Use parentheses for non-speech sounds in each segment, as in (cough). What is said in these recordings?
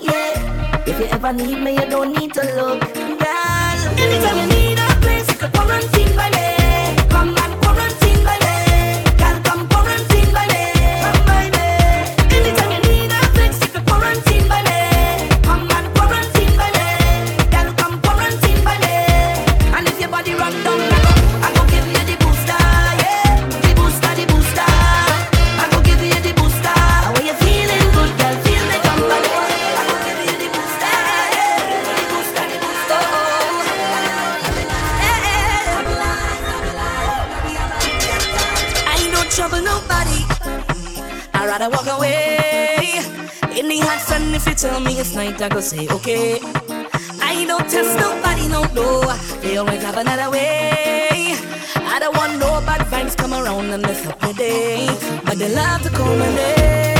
yeah. If you ever need me, you don't need to look, girl. Anytime you need a place, you can quarantine by me. Come on. tell me it's night, I go say okay. I don't test nobody, no, no. They always have another way. I don't want no bad vibes come around and mess up my day. But they love to call my name.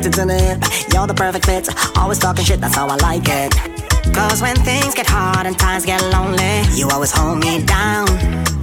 attracted to me. You're the perfect fit. Always talking shit, that's how I like it. Cause when things get hard and times get lonely, you always hold me down.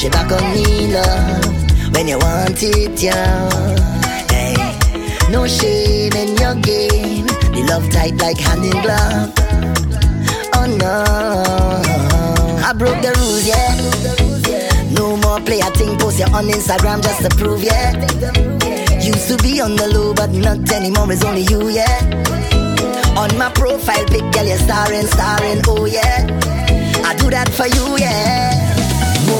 push it back on me, love, when you want it, yeah. Hey. No shame in your game, the love tight like hand in glove. Oh no, I broke the rules, yeah. No more play, I think post you on Instagram just to prove, yeah. Used to be on the low, but not anymore, it's only you, yeah. On my profile pic, girl, you're starring, starring, oh yeah. I do that for you, yeah.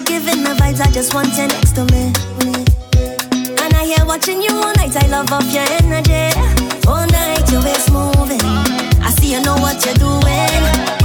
you're giving the vibes, I just want you next to me. And I here watching you all night, I love off your energy. All night, your waist moving. I see you know what you're doing.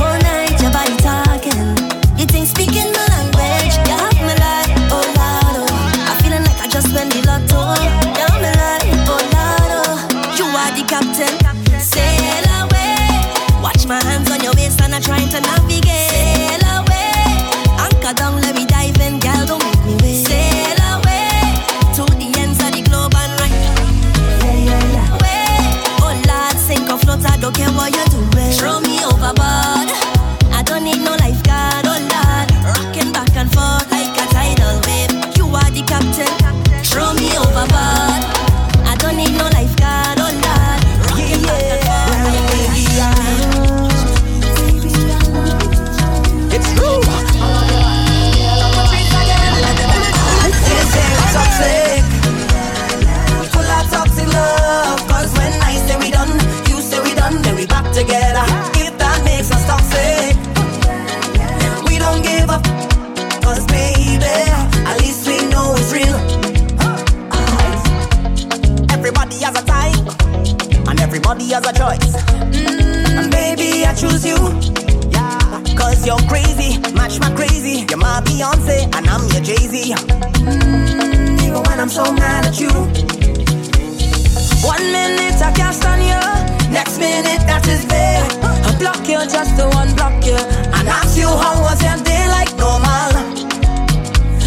just a one block you and ask you how was your day like normal.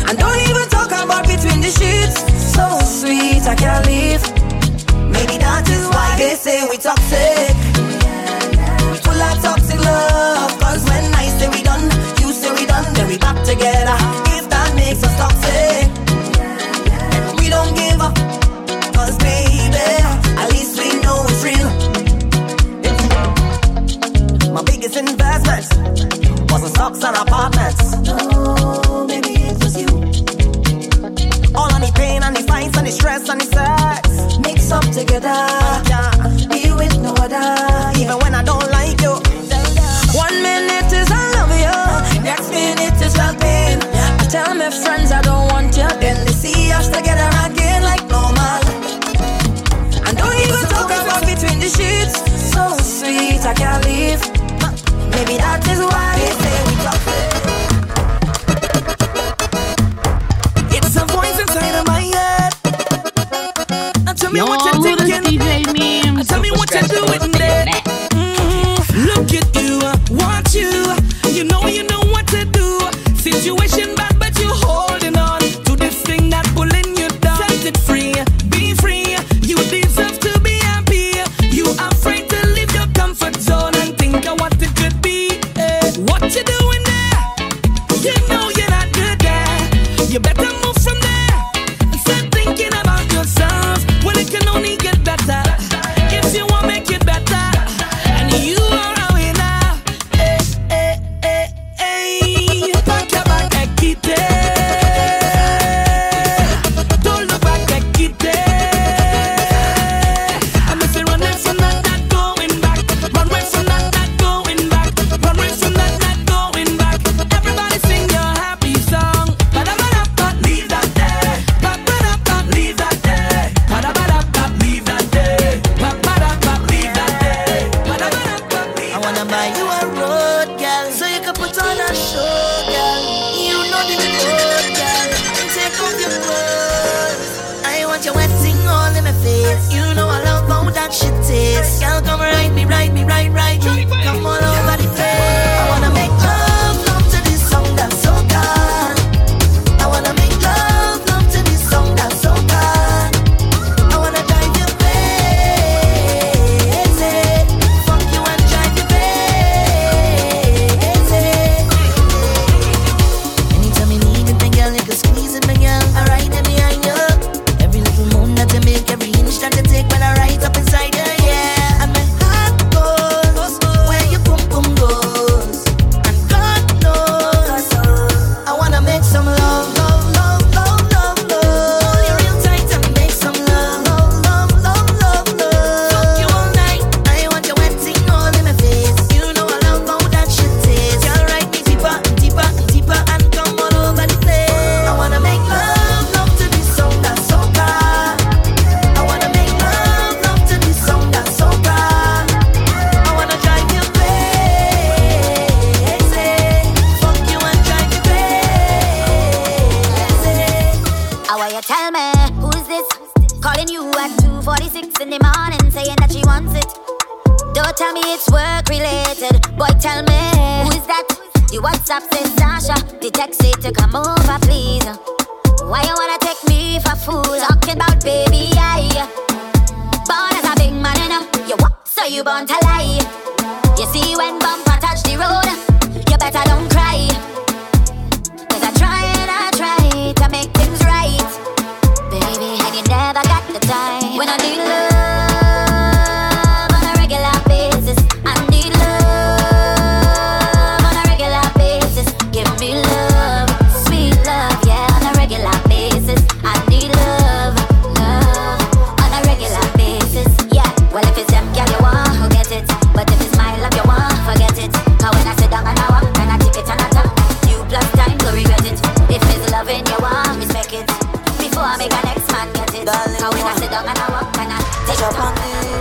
And don't even talk about between the sheets. So sweet, I can't leave. Maybe that is why they say we toxic. we're full of toxic love, cause when I say we done, you say we done, then we back together. and apartments. No, maybe it was you. All of the pain and the fights and the stress and the sex. Mix up together. Yeah. Be with no other. Even when I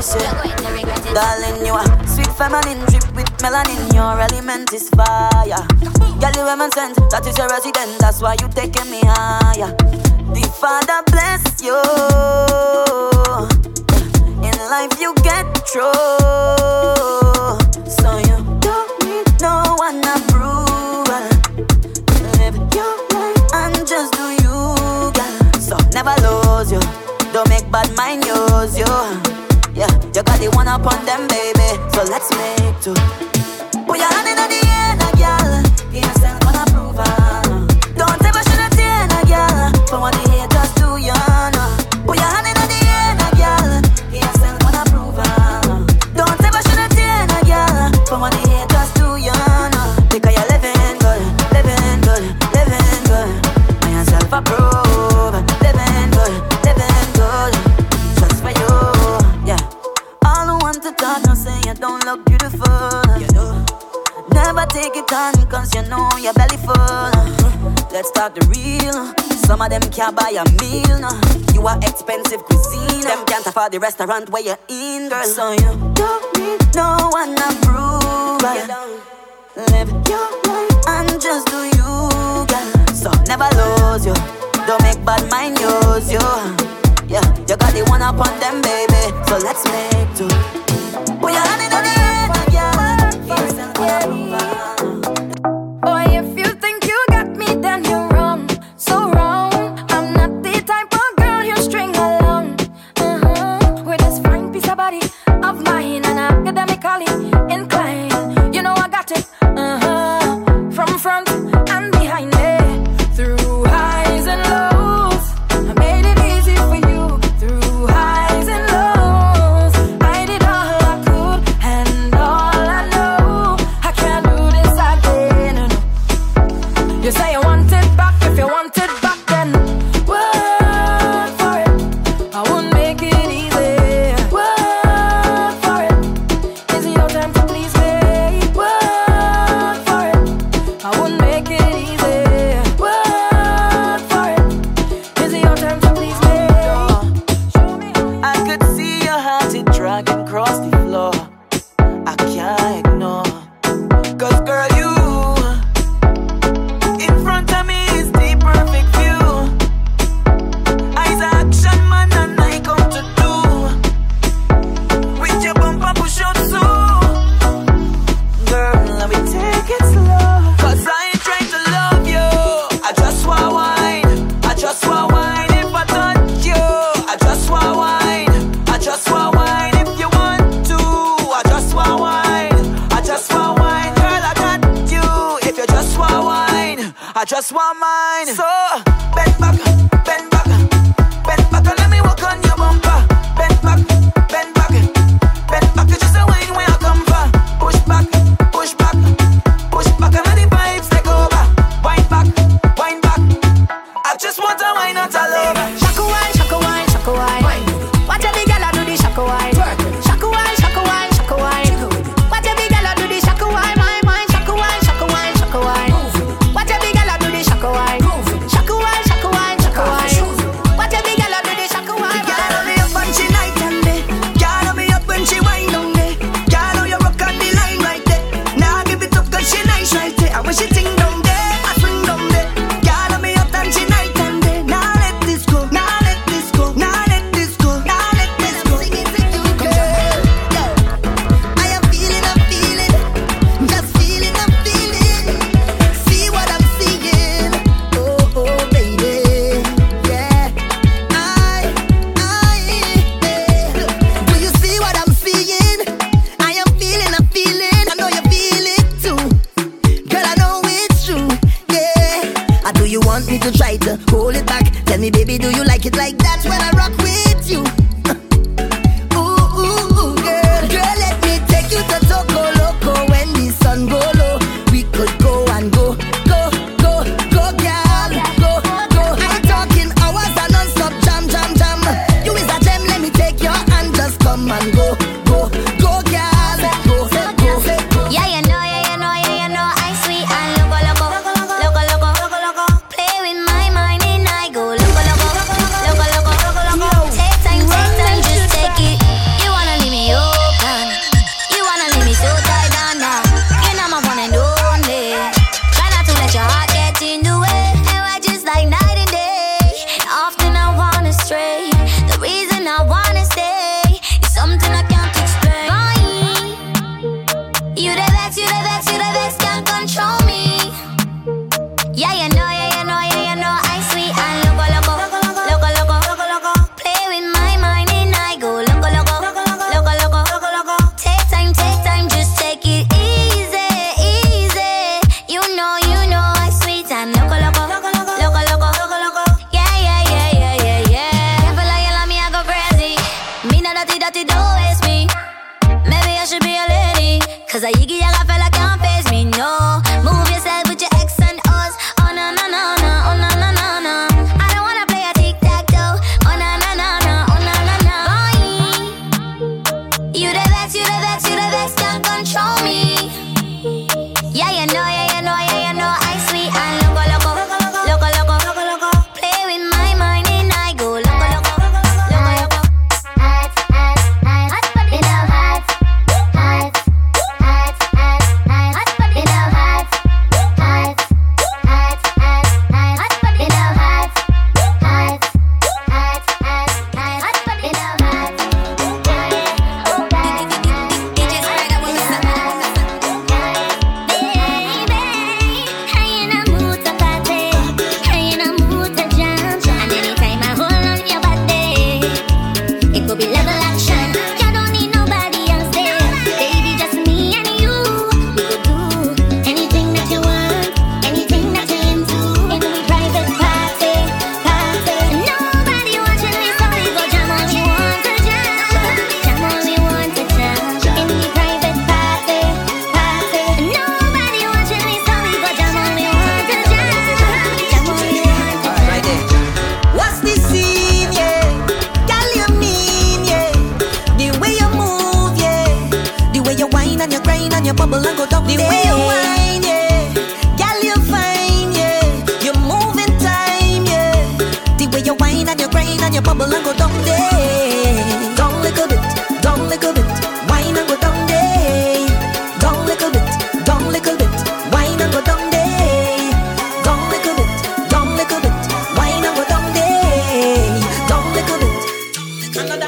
say Darling, you are sweet feminine drip with melanin. Your element is fire. Girl, you women sent, that is your residence. That's why you taking me higher. The Father bless you. In life you get through. So you don't need no one approval. Live your life and just do you, girl. So never lose you. Don't make bad mind yours, you. Yeah, you got the one up on them, baby. So let's make two. Put your hand in the air, na, girl. Innocent, gonna prove her. Don't ever shut a tear, na, girl. For what beautiful. You know, never take it on, cause you know your belly full. Let's talk the real. Some of them can't buy a meal. No. You are expensive cuisine. Them can't afford the restaurant where you're in, girl. So you don't need no one approval. Live your life and just do you, girl. So never lose you. Don't make bad mind yours, you. Yeah, you got the one upon them, baby. So let's make two. We are running on Daddy. 前进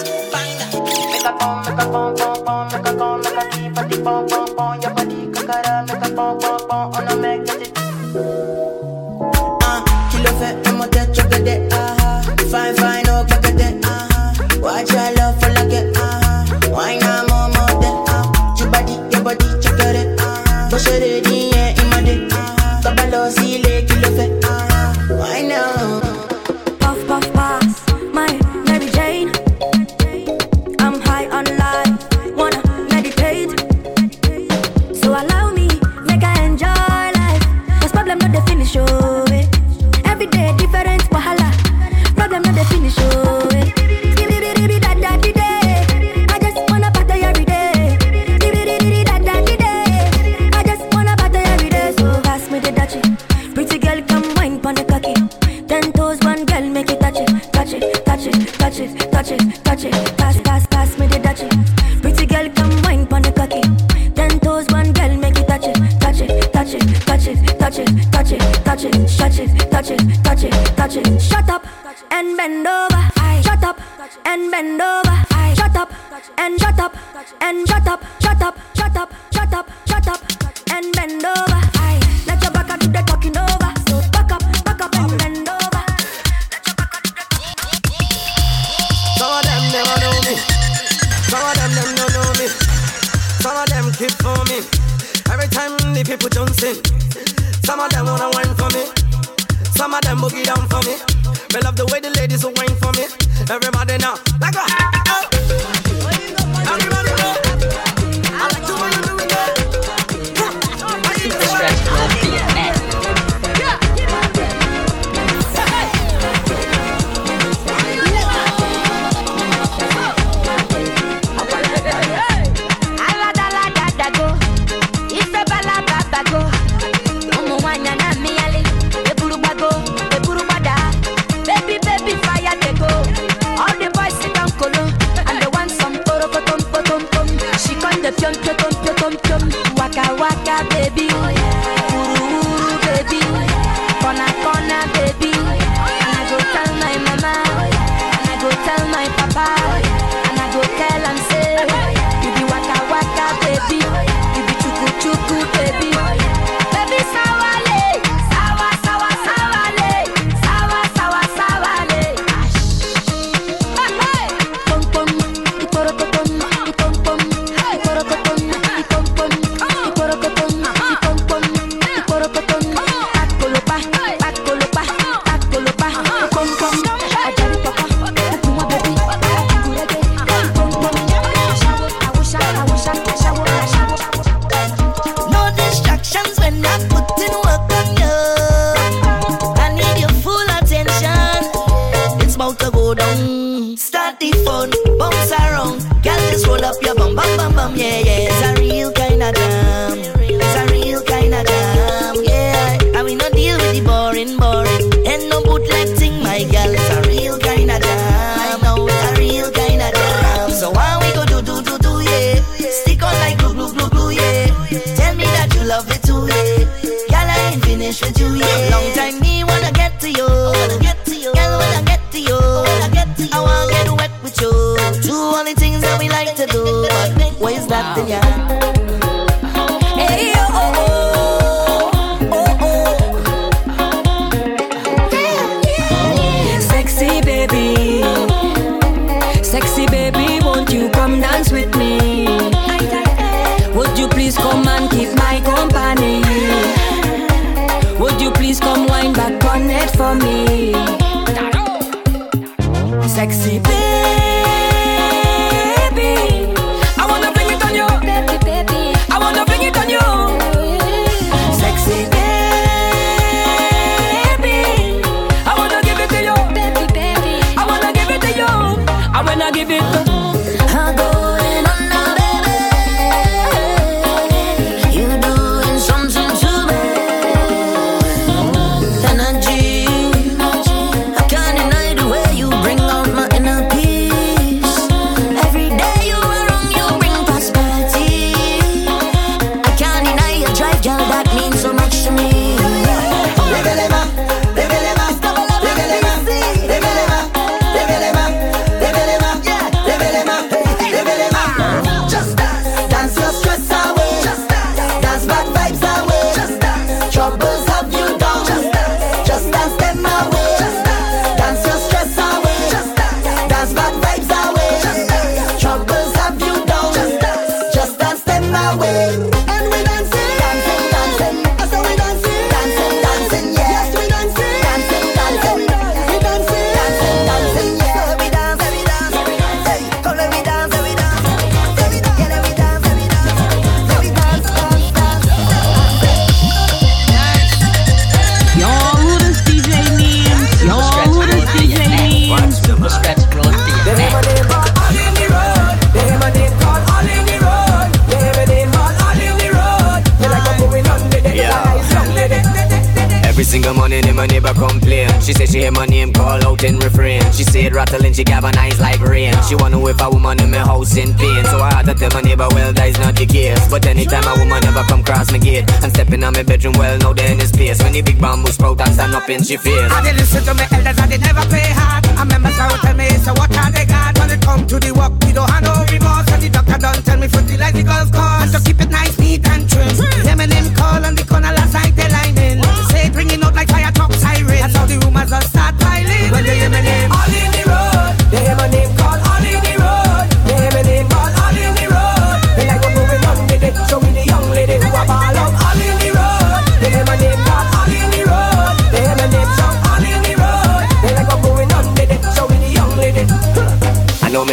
banga, banga. Make a bomb. make a bomb. Bomb bomb. make a bomb. make a deep, deep, bomb. bum. and shut up, shut up, shut up, shut up, shut up, and bend over. I let your back do the talking over. So back up, back up and bend over. Some of them never know me. Some of them them don't know me. Some of them keep for me. Every time the people don't sing, some of them wanna wine for me. Some of them boogie down for me. a woman in my house in pain. So I had to tell my neighbor, well, that is not the case. But anytime a woman ever come cross my gate and step in on my bedroom, well, now there in space. When the big bamboo sprout and stand up in she face. I did listen to my elders, I did never play hard. I remember so tell me, so what are they got? When it come to the work, we don't have no remorse. And the doctor don't tell me fertilize the girl's cause. And to keep it nice, neat and trim. Them and them call on the corner last night they lining. Say it ringing out like fire top sirens, That's how the rumors are start piling. When they hear my name.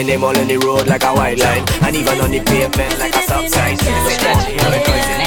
find them all on the road like a white line, and even on the pavement like a stop sign. It's a.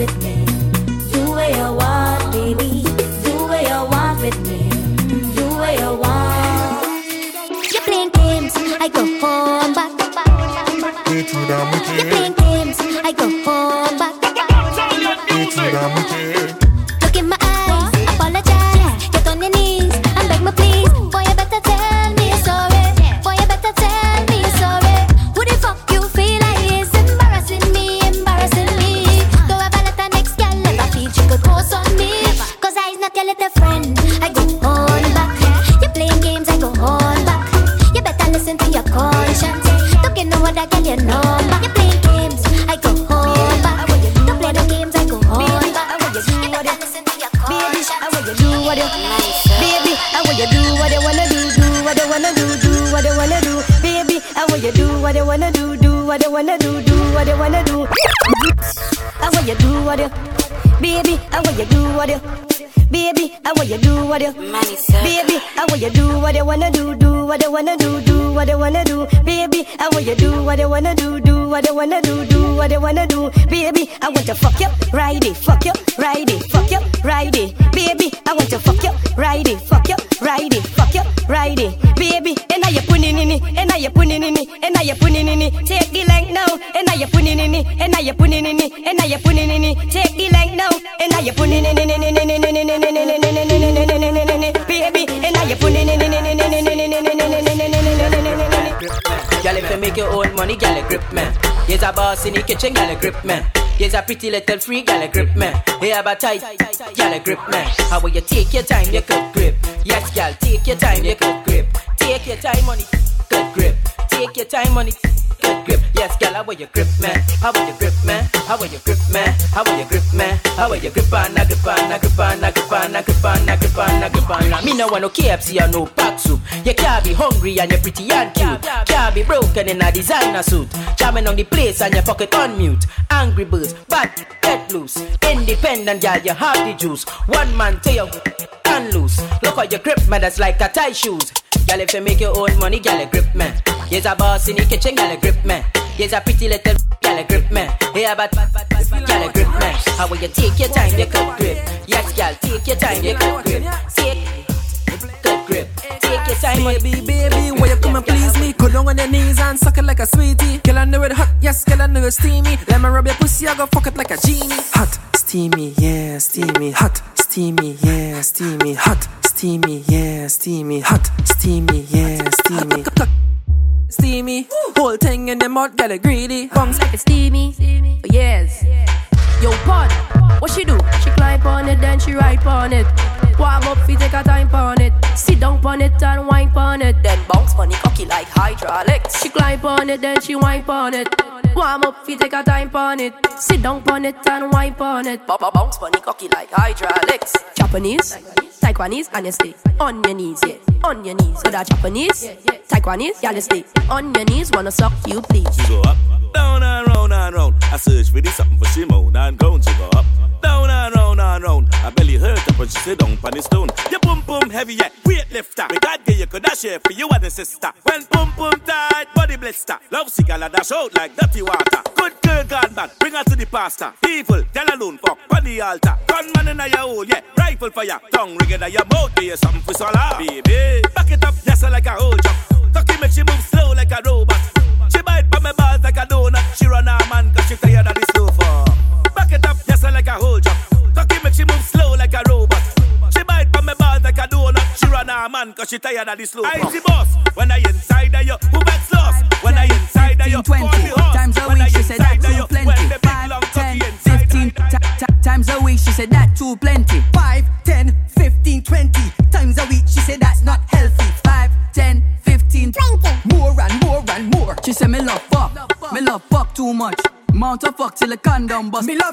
with me. Wanna do, do what you wanna do, do what you wanna do. Baby, I want to fuck you, ride it, fuck you, ride it, fuck you, ride it. Baby, I want to fuck you, ride it, fuck you, ride it, fuck you, ride it. Baby, and now you put it in it, and now you put it in it, and now you put it in it. Take the length now, and now you put it in it, and now you put it in it, and now you put it in it. Take the length now, and now you put it in it, your own money, girl, you grip me. Here's a boss in the kitchen, girl, you grip me. Here's a pretty little freak, girl, you grip me. Hey, about tight, girl, you grip me. How will you take your time, you could grip. Yes, girl, take your time, you could grip. Take your time on it, good grip. Your time on it, good grip. Yes, girl, how will you grip me? How will you grip me? How will you grip me? How will you grip me? How will you grip on, a grip on, a grip on, a grip on, a grip on, a grip on, a grip on. Me no want no KFC or no pack soup. You can't be hungry and you're pretty and cute. Can't be broken in a designer suit. Jamming on the place and your pocket on mute. Angry birds, bad, get loose. Independent girl, you have the juice. One man tell you can loose. Look how you grip me, that's like a tie shoes. Girl, if you make your own money, you grip me. Here's a boss in the kitchen, you grip me. Here's a pretty little (laughs) you grip me. Hey, but girl, you grip me. How will you take your time, you could grip. Yes, girl, take your time, you could grip. Take grip. Take your time, baby, baby. Will you come and please me? Go down on your knees and suck it like a sweetie. Girl, I know it hot, yes, girl, I know it steamy. Let me rub your pussy, I go fuck it like a genie. Hot, steamy, yeah, steamy. Hot, steamy, yeah, steamy. Hot, steamy, yeah, steamy. Hot, steamy, yeah, steamy. Steamy, whole thing in the mud, get it greedy. Bounce like it's steamy. Yes. Yo, pod, what she do? She climb on it, then she ride on it. Warm up, fi take a time on it. Sit down on it and wine on it. Then bounce funny cocky like hydraulics. She climb on it, then she wine on it. Warm up, fi take a time on it. Sit down on it and wine on it. B- b- bounce funny cocky like hydraulics. Japanese, Taiwanese, you stay on your knees, yeah, on your knees. With a Japanese, Taiwanese, you stay on your knees. Wanna suck you, please. She go up, down and round and round. I search for this something for she moan and go up, down and round and round. I belly hurt up when she sit down on the stone. You boom boom heavy yeah, weight lifter. We got you could dash here for you and the sister. When boom boom tight, body blister. Love sick a dash out like dirty water. Good girl gone bad, bring her to the pastor. Evil, tell alone fuck on the altar. Gunman in your hole, yeah. Rifle for ya, tongue ring in your mouth, you something for swallow. Baby, back it up, yes like a whole jump. Tucky make she move of the slow I the boss. When I inside of you, who gets lost? When I inside of you, 20 times a week, she said that too plenty. 5, 10, 15 ta- ta- times a week, she said that too plenty. 5, 10, 15, 20 times a week, she said that's not healthy. 5, 10, 15, 20 more and more and more. She said me love fuck, me love fuck too much. Mount a fuck till the condom bust. Me love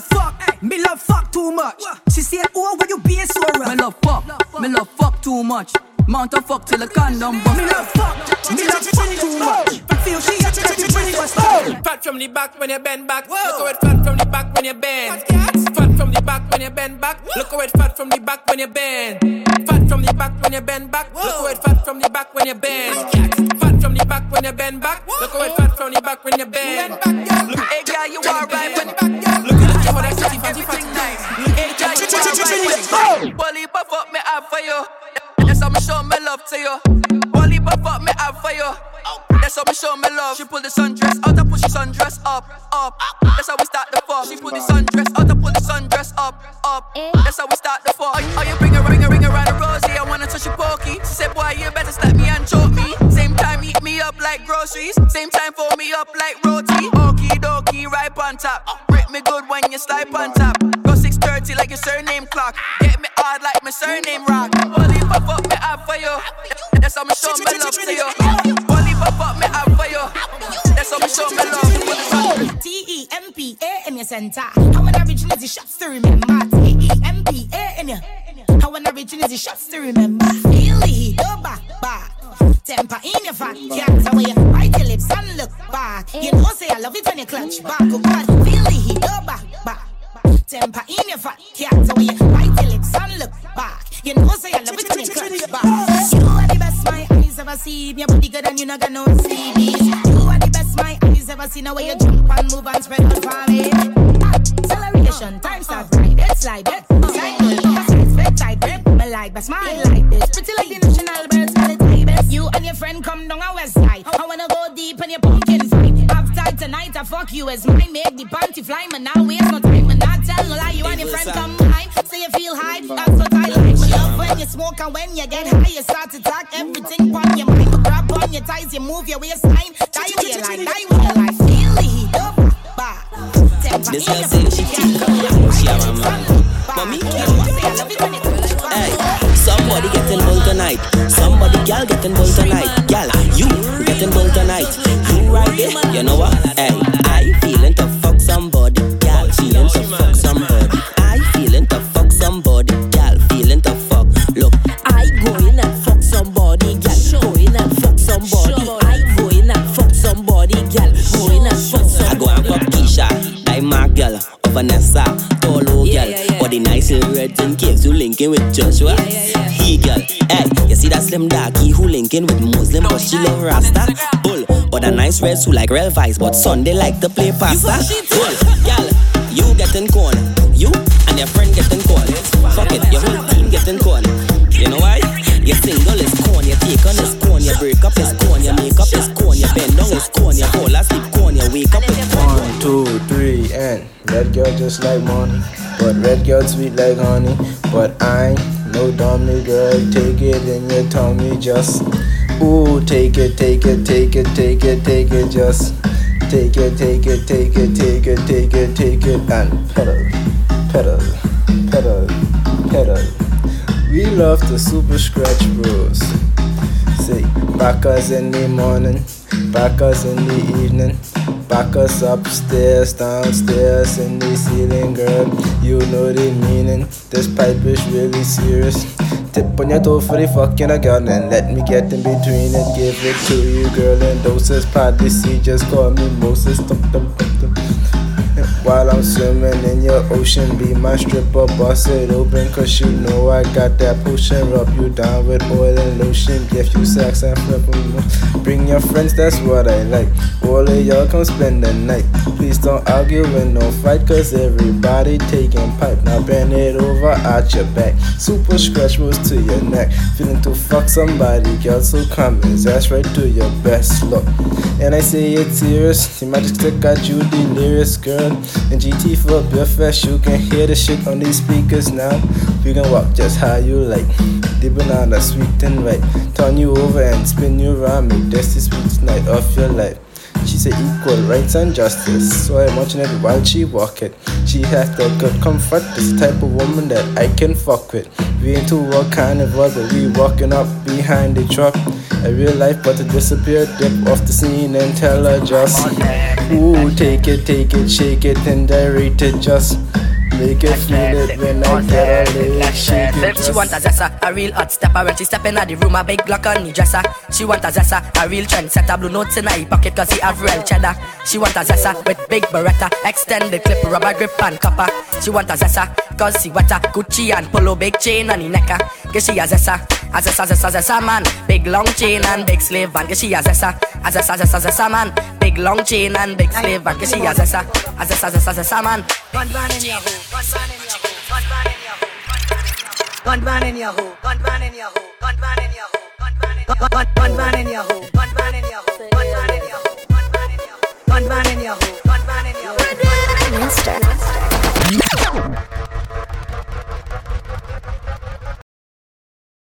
Mount a fuck till the condom bust. Me love fuck, me love fuck too much. I feel she a try to bring. Fat from the back when you bend back. Look how it fat from the back when you bend. Fat from the back when you bend back. Look how it fat from the back when you bend. Fat from the back when you bend back. Look how it fat from the back when you bend. Fat from the back when you bend back. Look the sundress out, I push the sundress up, up. That's how we start the fuck. She pull the sundress out, I pull the sundress up, up. That's how we start the fuck. Oh, you bring her, ring her, ring around the rosy. I wanna touch your pokey. She said, boy, you better slap me and choke me. Same time, eat me up like groceries. Same time, fold me up like roti. Okie dokie, right on top. Rip me good when you slide on top. Go 630 like your surname clock. Get me hard like my surname rock. Only if I fuck me up for you. That's how me show my love to you. Only if I fuck me up for you. That's how me show my love. T E M P A in your center. How when I reach shots to remember. T E M P A in your. How when I reach shots to remember. The go back, back. Temper in your fat cat. Away, bite your lips and look back. You know, say I love it when you clutch back. Oh God, the go back, back. Temper in your fat cat. Away, bite your lips and look back. You know, say I love it when you clutch back. You are the best my eyes ever seen. Your body good and you not got no CDs. You are the best my eyes ever seen. The way you jump and move and spread out for me. Acceleration, time start right. It's like it. Cycle, fast, split tight grip. Me like but smile like this. Pretty like the national birds, it ibis. You and your friend come down a west side. I wanna go deep in your pumpkin fight. After tonight, I fuck you as mine. Make the panty fly, man. Now waste no time. Man, not tell no lie. You and your friend come mine. Say you feel high. That's what I like. Me love when you smoke and when you get high, you start to talk everything on your mind. You grab on your ties, you move your waistline. Die with your life, die with your life. Feel the heat up, This girl say she feel come She a my man Mommy Hey, somebody getting bull tonight. Somebody gal getting bull tonight. Gal, you getting bull tonight? You right there, you know what? Hey, I feeling to fuck somebody Gal, feeling to fuck somebody. I feeling to fuck somebody Gal, feeling to fuck. Look, I going and fuck somebody Gal, going and fuck somebody. I going and fuck somebody Gal, going and fuck somebody. I go and fuck Keisha I my girl, or Vanessa, old girl, or the nice little red in caves who linking with Joshua. He girl, hey, you see that slim darky who linking with Muslim, but she love Rasta. Bull, or the nice reds who like real vice, but Sunday like to play pasta. Bull, girl, you getting corn, you and your friend getting corn. Fuck it, your whole team getting corn. You know why? Your single is corn, your take on is corn, your break up is corn, your make up is corn, your bend down is corn, your whole sleep corn, your wake up is corn. One, two, three, and red girl just like money, but red girl sweet like honey. But I ain't no dummy girl, take it in your tummy, just ooh, take it, take it, take it, take it, take it, just take it, take it, take it, take it, take it, take it, and pedal, pedal, pedal, pedal. We love the super scratch bros. Say, back us in the morning, back us in the evening, back us upstairs, downstairs in the ceiling, girl. You know the meaning. This pipe is really serious. Tip on your toe for the fucking again and let me get in between it. Give it to you, girl, in doses. Paddy C, just call me Moses. Dum, dum, dum. While I'm swimming in your ocean, be my stripper, bust it open. Cause you know I got that potion. Rub you down with oil and lotion. Give you sex and flip 'em. Bring your friends, that's what I like. All of y'all come spend the night. Please don't argue and no fight, cause everybody taking pipe. Now bend it over at your back. Super scratch moves to your neck. Feeling to fuck somebody, girl, so come and that's right to your best look. And I say it serious, the magic stick got you delirious, girl. And GT for beer you can hear the shit on these speakers now. You can walk just how you like. The banana sweet and right. Turn you over and spin you around, make this the sweetest night of your life. She said equal rights and justice. So I'm watching it while she walk it. She has the good comfort, this type of woman that I can fuck with. We ain't to walk carnival, but we walking up behind the truck. A real life, but to disappear, dip off the scene and tell her just, ooh, take it, take it, shake it, and direct it, just. Make it feel it when I get shake it. She want a zessa, a real hot stepper When she step in the room, a big glock on the dresser. She want a zessa, a real trendsetter Blue notes in her pocket cause he have real cheddar. She want a zessa with big beretta Extended clip, rubber grip and copper. She want a zessa cause she wetter. Gucci and polo, big chain on the necker ah. Cause she a zessa, a zessa, zessa, zessa man Big long chain and big slave van she a zessa, a zessa, zessa, zessa man Big long chain and big slave van she a zessa, a zessa, zessa, zessa man Gun ban in your hole, gun ban in your hole, gun ban in your hole, gun ban in your hole, gun ban in your hole, gun ban in your hole, gun ban in your hole, gun ban in your hole, gun ban in your hole, gun ban in your hole, gun ban in your hole, gun ban in your hole, gun ban in your hole, gun ban in your hole.